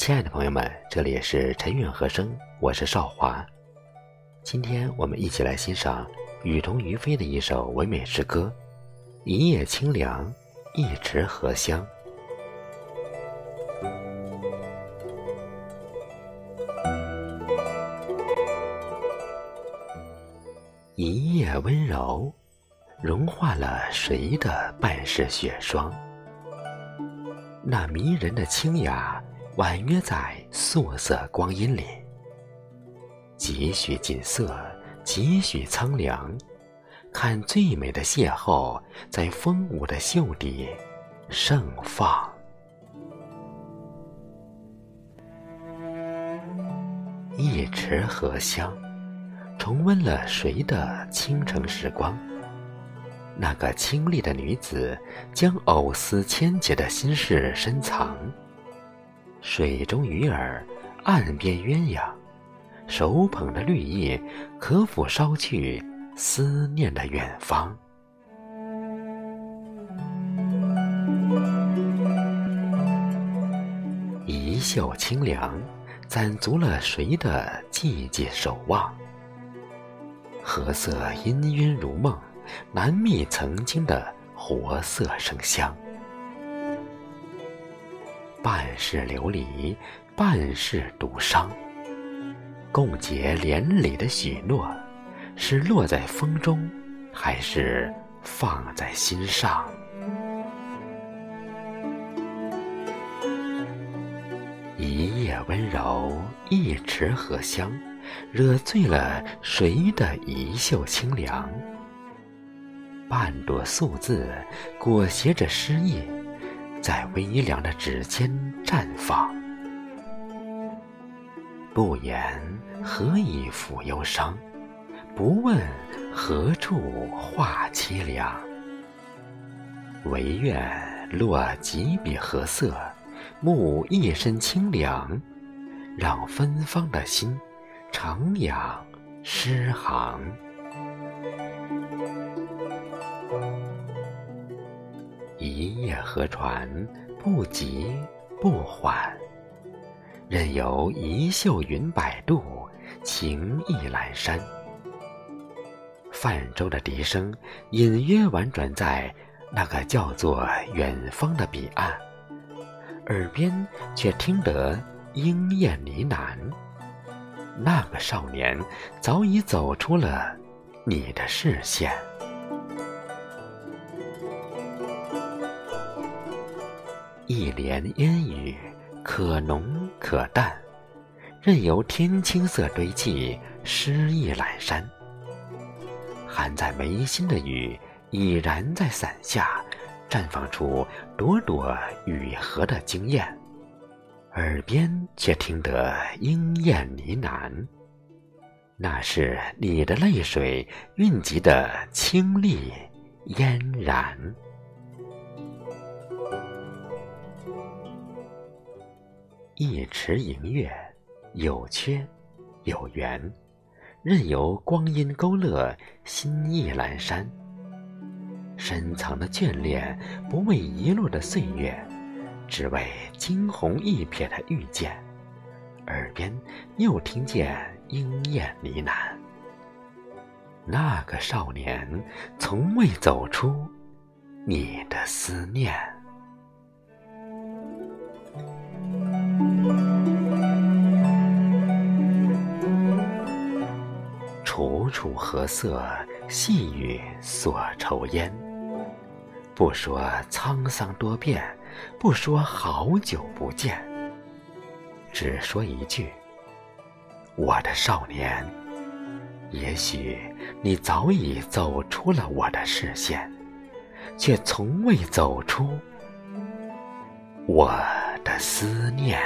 亲爱的朋友们，这里是陈远和声，我是少华。今天我们一起来欣赏雨桐于飞的一首唯美诗歌《一夜清凉，一池荷香》。一夜温柔，融化了谁的半世雪霜？那迷人的清雅，婉约在素色光阴里。几许锦瑟，几许苍凉，看最美的邂逅，在风舞的袖底盛放。一池荷香。重温了谁的倾城时光？那个清丽的女子，将藕丝千结的心事深藏。水中鱼儿，岸边鸳鸯，手捧着绿叶，可否捎去思念的远方？一袖清凉，攒足了谁的寂寂守望？荷色氤氲如梦，难觅曾经的活色生香。半是流离，半是独伤。共结连理的许诺，是落在风中，还是放在心上？一夜温柔，一池荷香。惹醉了谁的一袖清凉？半朵素字裹挟着诗意，在微凉的指尖绽放。不言何以抚忧伤，不问何处话凄凉。唯愿落几笔荷色，沐一身清凉，让芬芳的心。徜徉诗行，一叶河船，不急不缓，任由一袖云摆渡，情意阑珊。泛舟的笛声隐约婉转在那个叫做远方的彼岸，耳边却听得莺燕呢喃。那个少年早已走出了你的视线，一帘烟雨，可浓可淡，任由天青色堆砌，诗意阑珊。含在眉心的雨，已然在伞下绽放出朵朵雨荷的惊艳。耳边却听得莺燕呢喃，那是你的泪水蕴集的清丽嫣然。一池银月，有缺有圆，任由光阴勾勒心意阑珊。深藏的眷恋，不为遗落的岁月。只为惊鸿一瞥的遇见，耳边又听见莺燕呢喃。那个少年从未走出你的思念。楚楚何色，细雨锁愁烟。不说沧桑多变。不说好久不见，只说一句：我的少年。也许你早已走出了我的视线，却从未走出我的思念。